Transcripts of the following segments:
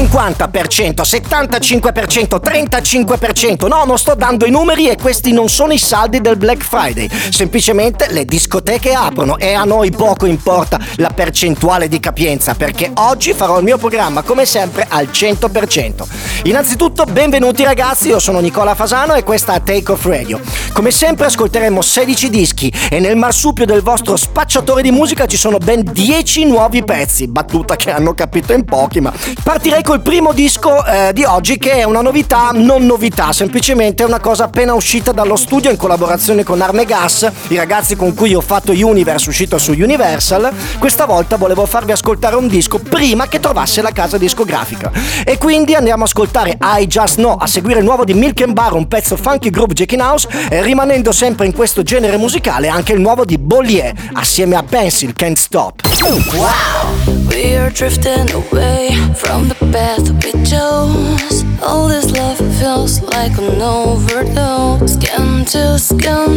50%, 75%, 35%. No, non sto dando i numeri e questi non sono i saldi del Black Friday. Semplicemente le discoteche aprono e a noi poco importa la percentuale di capienza perché oggi farò il mio programma come sempre al 100%. Innanzitutto benvenuti ragazzi, io sono Nicola Fasano e questa è Take Off Radio. Come sempre ascolteremo 16 dischi e nel marsupio del vostro spacciatore di musica ci sono ben 10 nuovi pezzi, battuta che hanno capito in pochi, ma partirei col primo disco eh, di oggi che è una novità, non novità, semplicemente è una cosa appena uscita dallo studio in collaborazione con Arme Gas, i ragazzi con cui ho fatto Universe uscito su Universal. Questa volta volevo farvi ascoltare un disco prima che trovasse la casa discografica. E quindi andiamo a ascoltare I Just Know, a seguire il nuovo di Milk and Bar, un pezzo funky groove Jacking House, e rimanendo sempre in questo genere musicale anche il nuovo di Bollier assieme a Pencil Can't Stop. Wow! We are drifting away from the path we chose. All this love feels like an overdose. Skin to skin,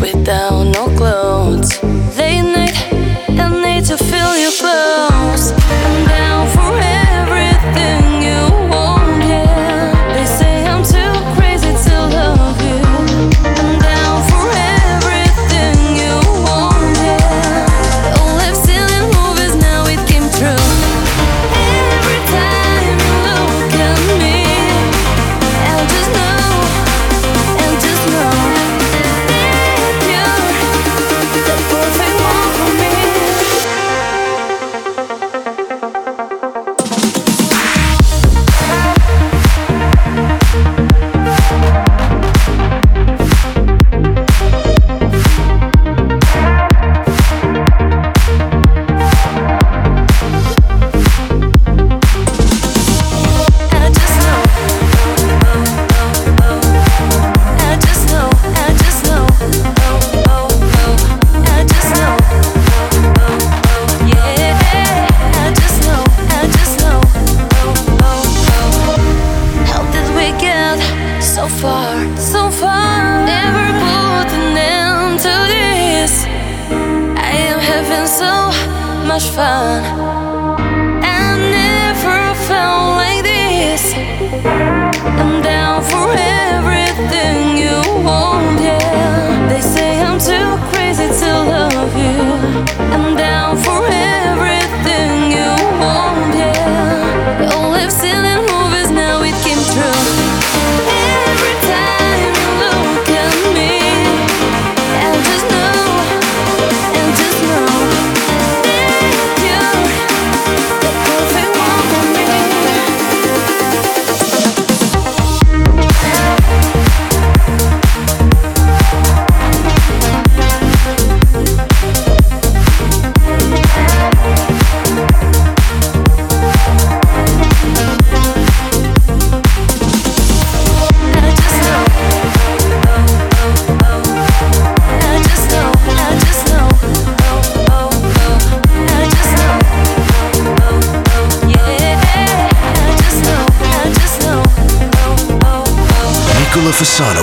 without no clothes. Late night, I need to feel you close.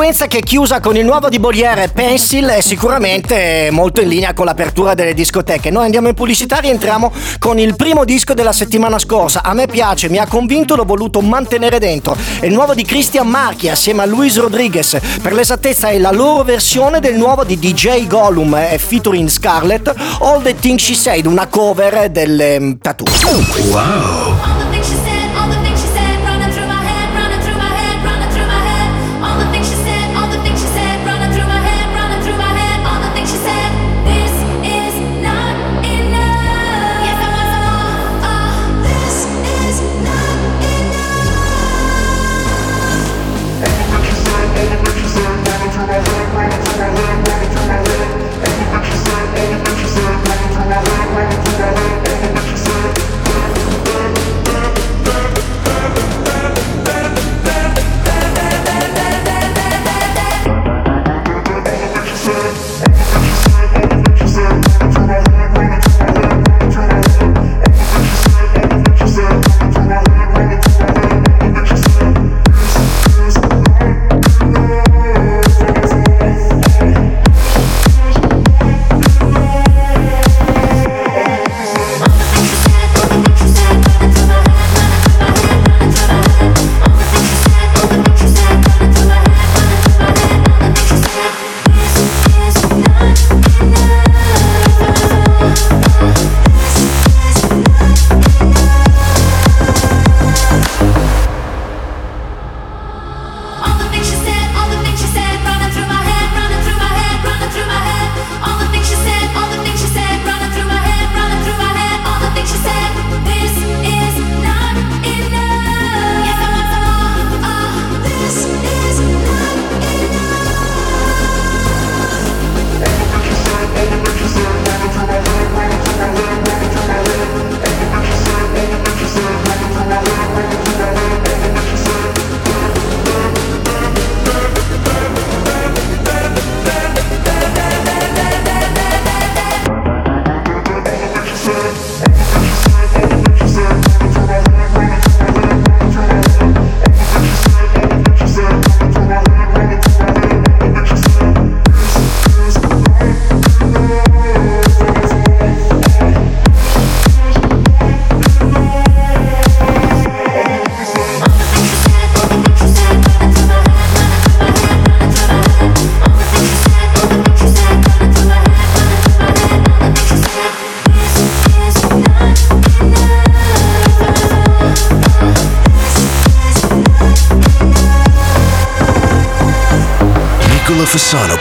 sequenza che è chiusa con il nuovo di Bolliere Pencil è sicuramente molto in linea con l'apertura delle discoteche. Noi andiamo in pubblicità rientriamo con il primo disco della settimana scorsa. A me piace, mi ha convinto, l'ho voluto mantenere dentro. È il nuovo di Christian Marchi assieme a Luis Rodriguez. Per l'esattezza è la loro versione del nuovo di DJ Gollum e featuring Scarlett All the Things She Said, una cover delle mm, Tattoo. Wow!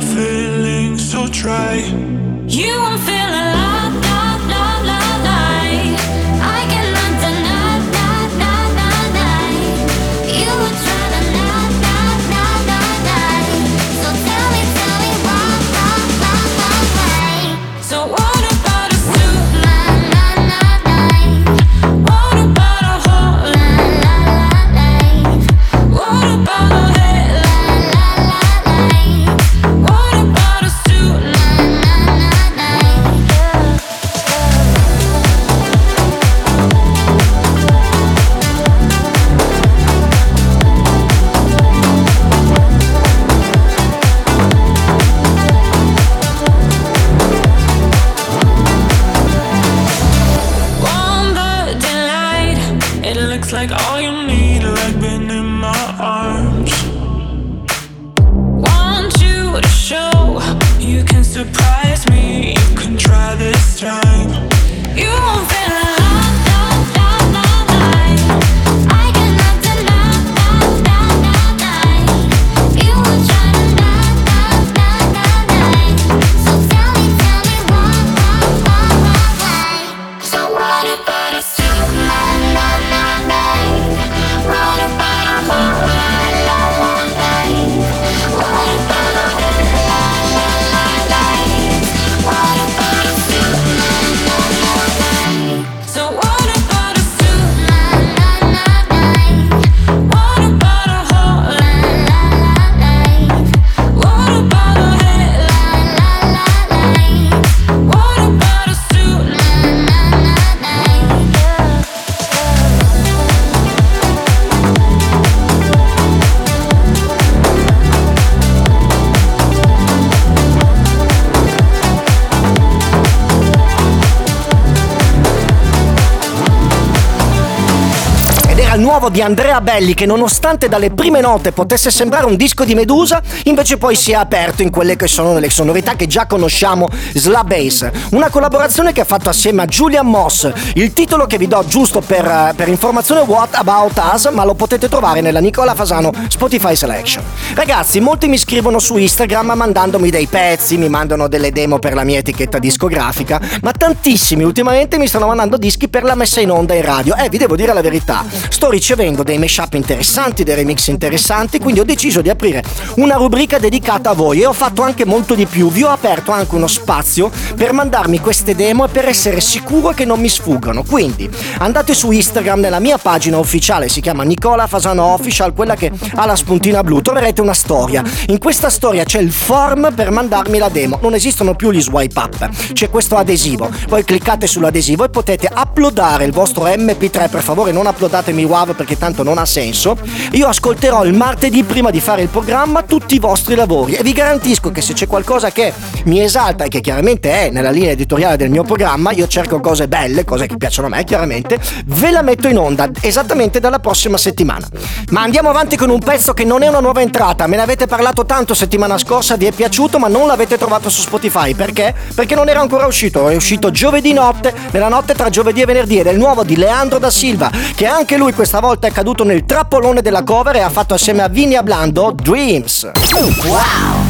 feeling so dry. You, won't feel. Nuovo di Andrea Belli che nonostante dalle prime note potesse sembrare un disco di Medusa, invece poi si è aperto in quelle che sono le sonorità che già conosciamo, Slab Bass. Una collaborazione che ha fatto assieme a Julian Moss. Il titolo che vi do giusto per, per informazione What About Us, ma lo potete trovare nella Nicola Fasano Spotify Selection. Ragazzi, molti mi scrivono su Instagram mandandomi dei pezzi, mi mandano delle demo per la mia etichetta discografica, ma tantissimi ultimamente mi stanno mandando dischi per la messa in onda in radio. Eh, vi devo dire la verità, sto dei mashup interessanti, dei remix interessanti, quindi ho deciso di aprire una rubrica dedicata a voi e ho fatto anche molto di più. Vi ho aperto anche uno spazio per mandarmi queste demo e per essere sicuro che non mi sfuggano. Quindi andate su Instagram nella mia pagina ufficiale, si chiama Nicola Fasano Official, quella che ha la spuntina blu. Troverete una storia. In questa storia c'è il form per mandarmi la demo. Non esistono più gli swipe up, c'è questo adesivo. Poi cliccate sull'adesivo e potete uploadare il vostro MP3. Per favore, non uploadatemi WAV perché tanto non ha senso. Io ascolterò il martedì prima di fare il programma tutti i vostri lavori e vi garantisco che se c'è qualcosa che mi esalta e che chiaramente è nella linea editoriale del mio programma, io cerco cose belle, cose che piacciono a me chiaramente, ve la metto in onda esattamente dalla prossima settimana. Ma andiamo avanti con un pezzo che non è una nuova entrata, me ne avete parlato tanto settimana scorsa, vi è piaciuto ma non l'avete trovato su Spotify, perché? Perché non era ancora uscito, è uscito giovedì notte, nella notte tra giovedì e venerdì ed è il nuovo di Leandro da Silva, che anche lui questa volta è caduto nel trappolone della cover e ha fatto assieme a Vini Ablando Dreams. Wow!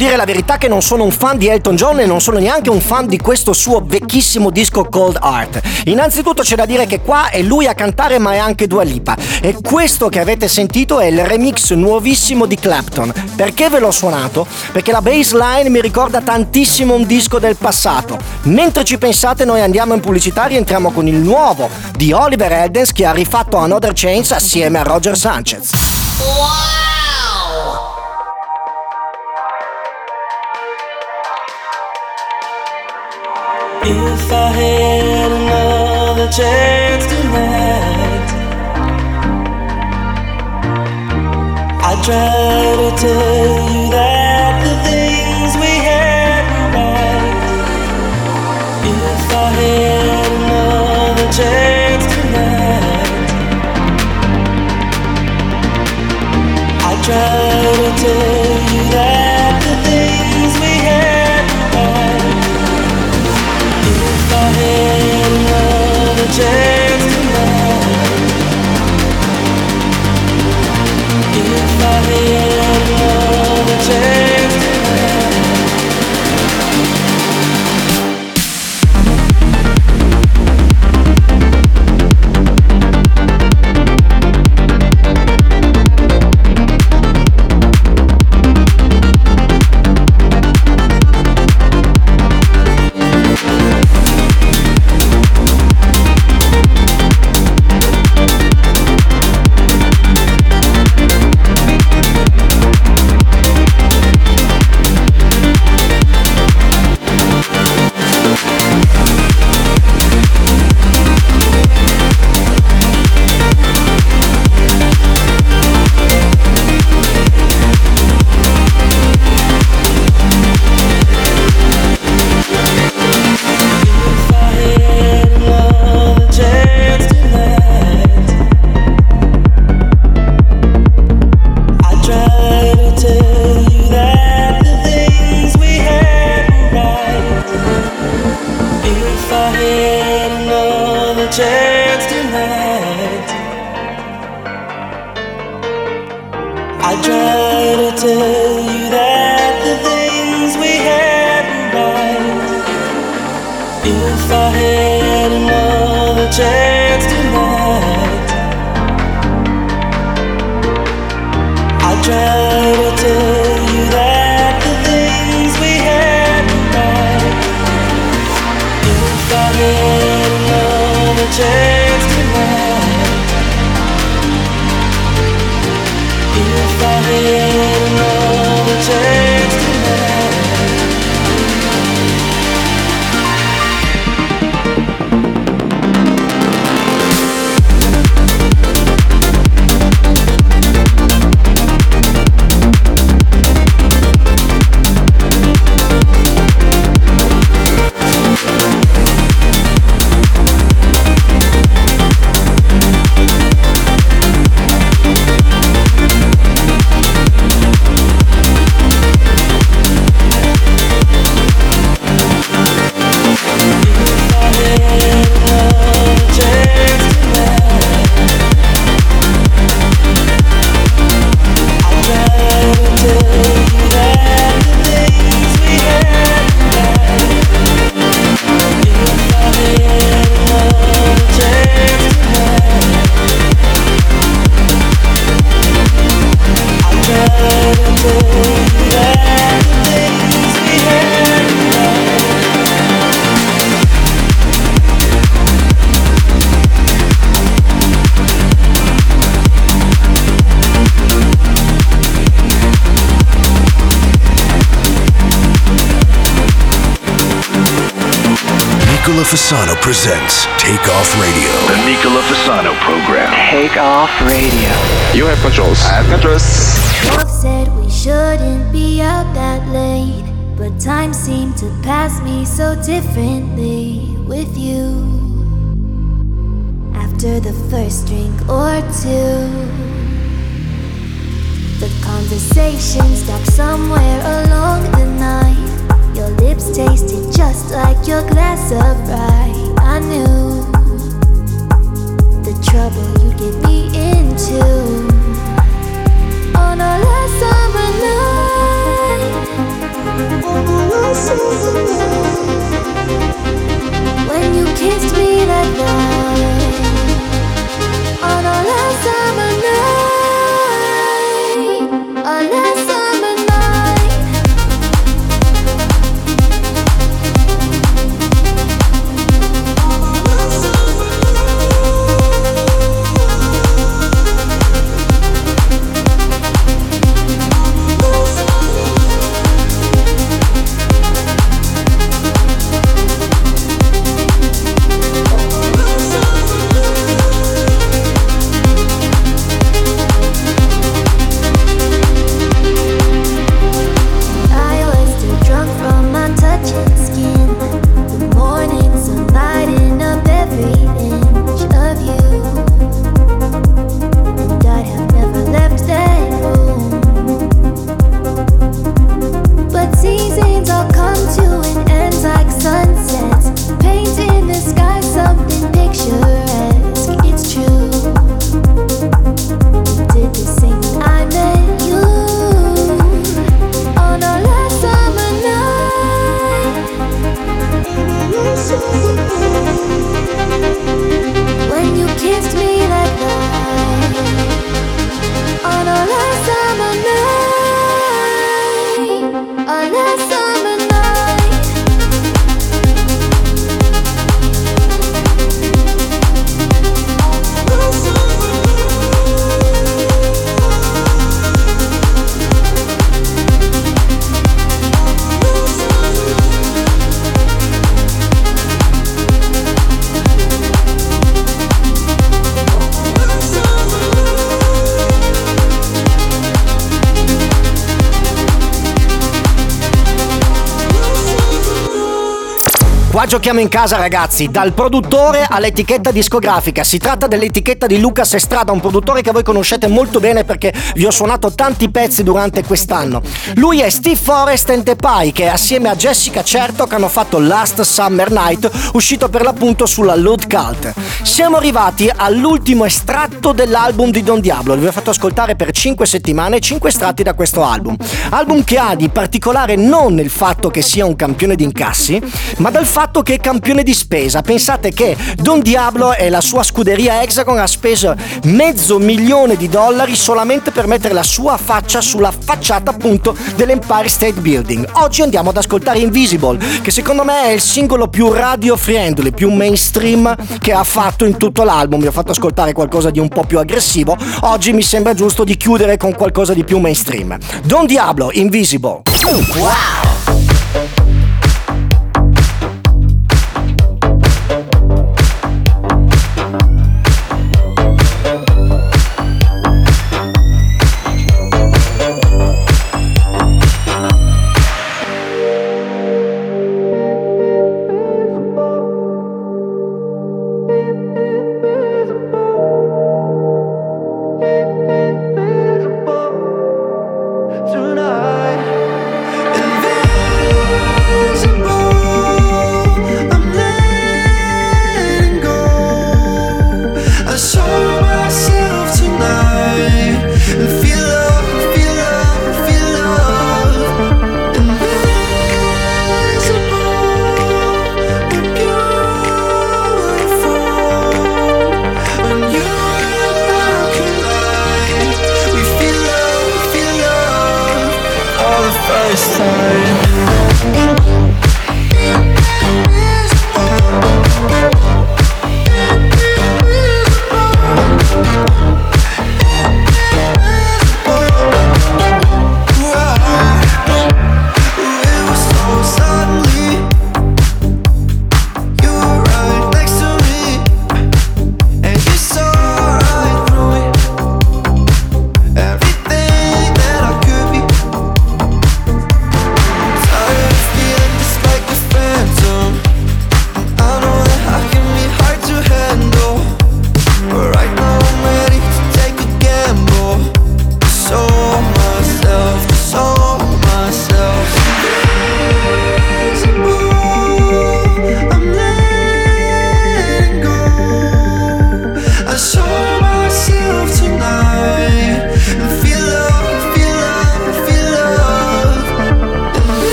Dire la verità che non sono un fan di Elton John e non sono neanche un fan di questo suo vecchissimo disco Cold Heart. Innanzitutto c'è da dire che qua è lui a cantare ma è anche Dua Lipa e questo che avete sentito è il remix nuovissimo di Clapton. Perché ve l'ho suonato? Perché la bassline mi ricorda tantissimo un disco del passato. Mentre ci pensate noi andiamo in pubblicità e entriamo con il nuovo di Oliver Eldens che ha rifatto Another Chains assieme a Roger Sanchez. If I had another chance tonight, I'd try to tell you that the things we had were right. If I had another chance Fasano presents Take Off Radio. The Nicola Fasano program. Take off radio. You have controls. I have controls. Both said we shouldn't be out that late, but time seemed to pass me so differently with you. After the first drink or two, the conversation stopped somewhere along the night. Lips tasted just like your glass of rye. I knew the trouble you'd get me into. On a last summer night, on a last summer night, when you kissed me that night, Giochiamo in casa ragazzi, dal produttore all'etichetta discografica. Si tratta dell'etichetta di Lucas Estrada, un produttore che voi conoscete molto bene perché vi ho suonato tanti pezzi durante quest'anno. Lui è Steve Forrest and the Pie che assieme a Jessica Certok hanno fatto Last Summer Night, uscito per l'appunto sulla Load Cult. Siamo arrivati all'ultimo estratto dell'album di Don Diablo, vi ho fatto ascoltare per 5 settimane 5 estratti da questo album. Album che ha di particolare non nel fatto che sia un campione di incassi, ma dal fatto che è campione di spesa. Pensate che Don Diablo e la sua scuderia Hexagon ha speso mezzo milione di dollari solamente per mettere la sua faccia sulla facciata appunto dell'Empire State Building. Oggi andiamo ad ascoltare Invisible, che secondo me è il singolo più radio friendly, più mainstream che ha fatto in tutto l'album. Vi ho fatto ascoltare qualcosa di un po' più aggressivo. Oggi mi sembra giusto di chiudere con qualcosa di più mainstream. Don Diablo, Invisible. Tonight,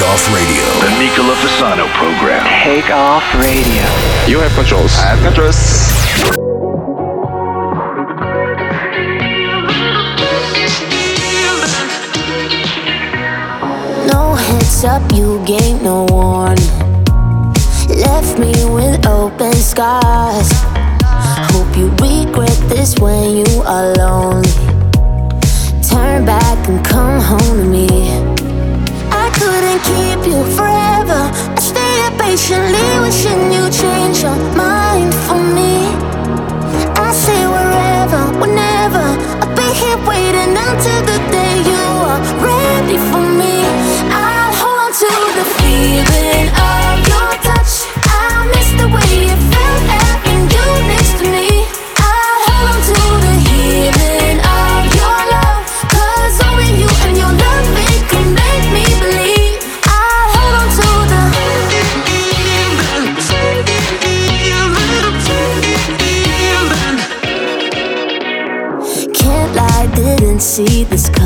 presents Take Off Radio. The Nicola Fasano program. Take off radio. You have controls. I have controls. No heads up, you gave no warning. Left me with open scars. Hope you regret this when you are lonely. Turn back and come home to me. Keep you forever. I stayed patiently, wishing you change your mind for me. I say wherever, whenever. I'll be here waiting until the day you are ready for me. I'll hold on to the feeling of your touch. I miss the way it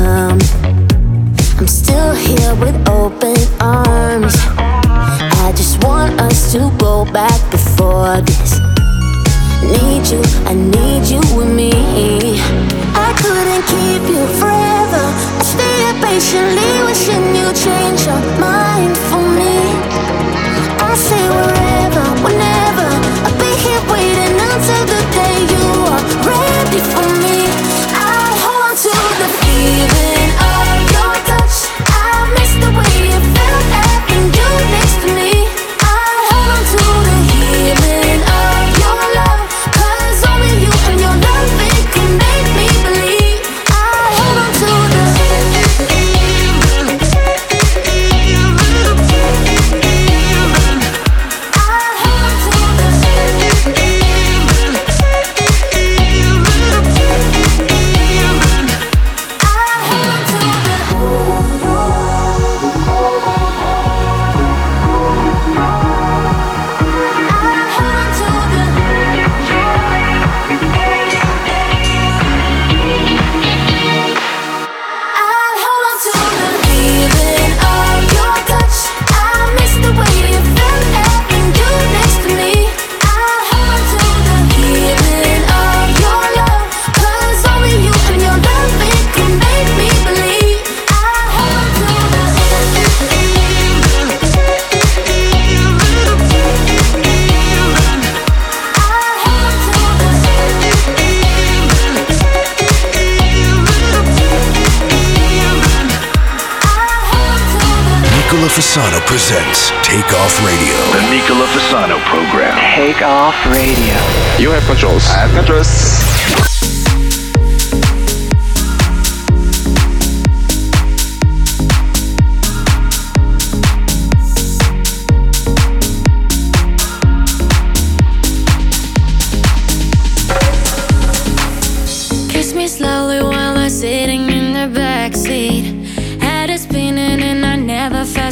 come. I'm still here with open arms. I just want us to go back before this.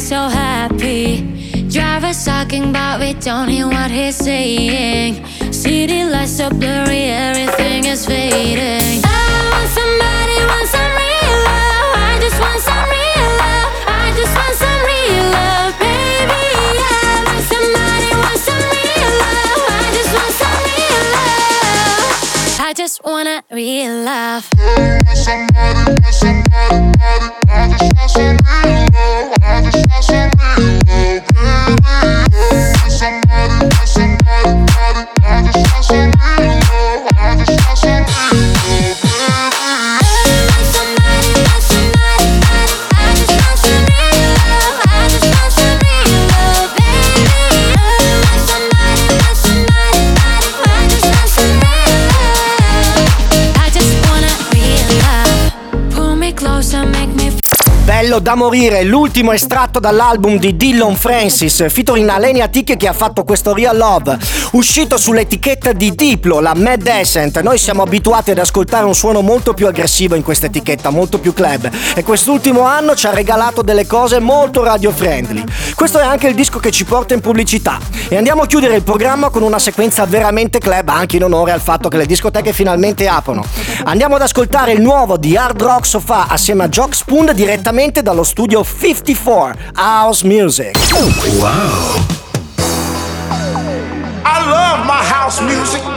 So happy. Driver's talking, but we don't hear what he's saying. City lights so blurry, everything is fading. I want somebody, want some real love. I just want some real love. I just want some real love, baby. I want somebody, want some real love. I just want some real love. I just wanna real love. I Bello da morire, l'ultimo estratto dall'album di Dillon Francis, featuring Alenia Ticche che ha fatto questo Real Love, uscito sull'etichetta di Diplo, la Mad Descent. Noi siamo abituati ad ascoltare un suono molto più aggressivo in questa etichetta, molto più club, e quest'ultimo anno ci ha regalato delle cose molto radio friendly. Questo è anche il disco che ci porta in pubblicità. E andiamo a chiudere il programma con una sequenza veramente club, anche in onore al fatto che le discoteche finalmente aprono. Andiamo ad ascoltare il nuovo di Hard Rock Sofa assieme a Jock Spoon direttamente dallo studio 54 House Music. I love my house music.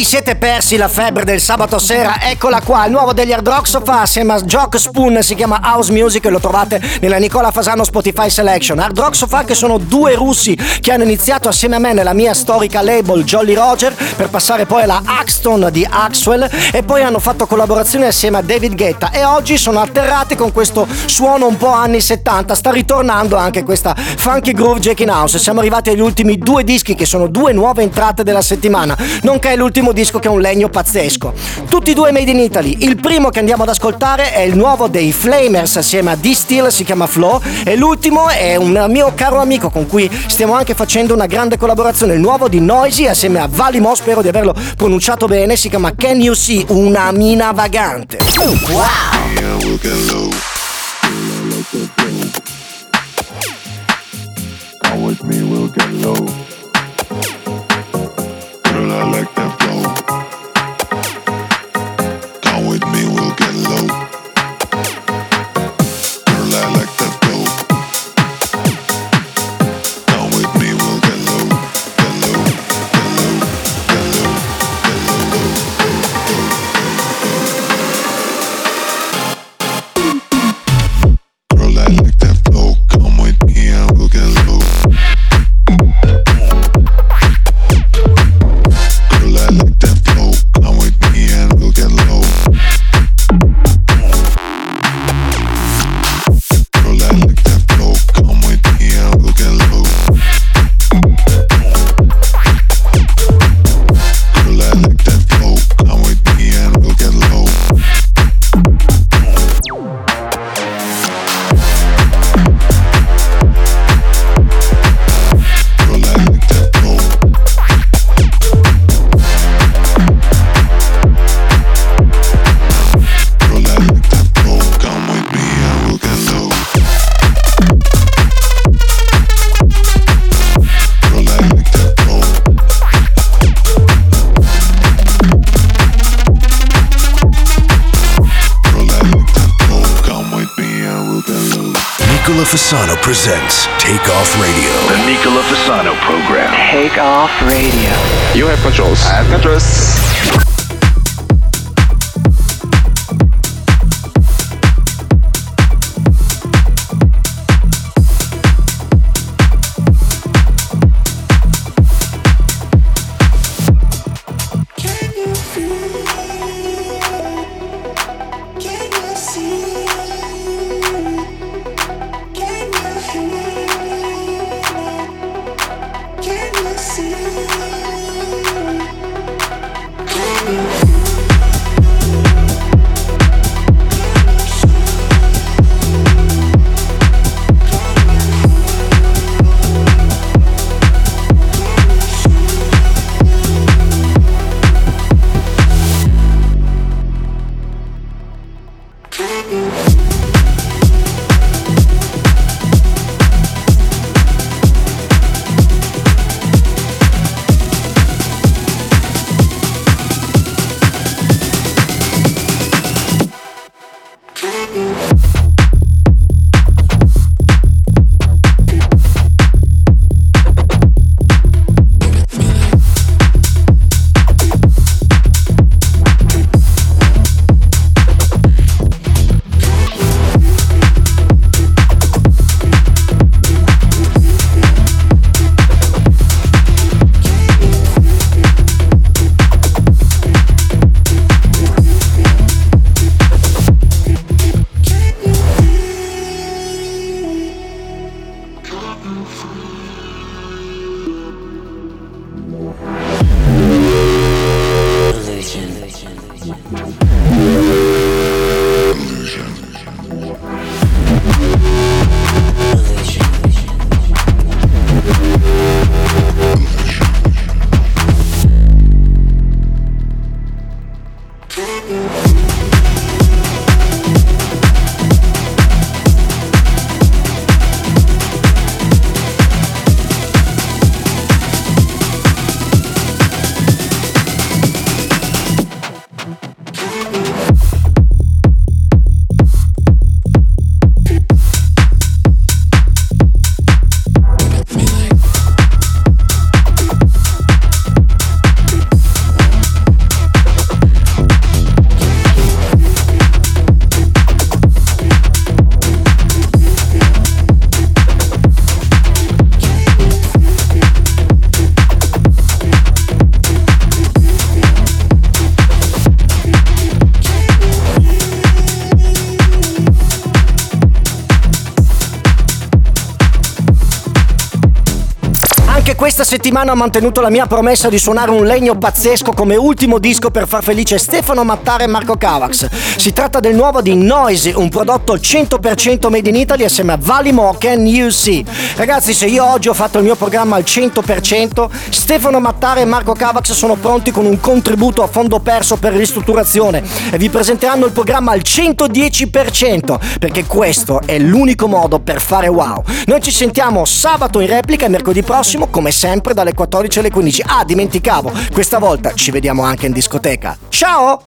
Vi siete persi la febbre del sabato sera, eccola qua, il nuovo degli Hard Rock Sofa assieme a Jock Spoon, si chiama House Music e lo trovate nella Nicola Fasano Spotify Selection. Hard Rock Sofa che sono due russi che hanno iniziato assieme a me nella mia storica label Jolly Roger per passare poi alla Axton di Axwell e poi hanno fatto collaborazioni assieme a David Guetta e oggi sono atterrati con questo suono un po' anni 70, sta ritornando anche questa funky groove Jack in House. Siamo arrivati agli ultimi due dischi che sono due nuove entrate della settimana, nonché l'ultimo disco che è un legno pazzesco. Tutti e due made in Italy. Il primo che andiamo ad ascoltare è il nuovo dei Flamers assieme a D-Steel, si chiama Flow, e l'ultimo è un mio caro amico con cui stiamo anche facendo una grande collaborazione, il nuovo di Noisy assieme a Valimo, spero di averlo pronunciato bene, si chiama Can You See, una mina vagante. Wow! Come with me, we'll get low. Settimana ho mantenuto la mia promessa di suonare un legno pazzesco come ultimo disco per far felice Stefano Mattare e Marco Cavax. Si tratta del nuovo di Noisy, un prodotto 100% made in Italy assieme a Valimo Can You See. Ragazzi, se io oggi ho fatto il mio programma al 100%, Stefano Mattare e Marco Cavax sono pronti con un contributo a fondo perso per ristrutturazione e vi presenteranno il programma al 110% perché questo è l'unico modo per fare wow. Noi ci sentiamo sabato in replica e mercoledì prossimo come sempre dalle 14 alle 15. Ah, dimenticavo, questa volta ci vediamo anche in discoteca. Ciao!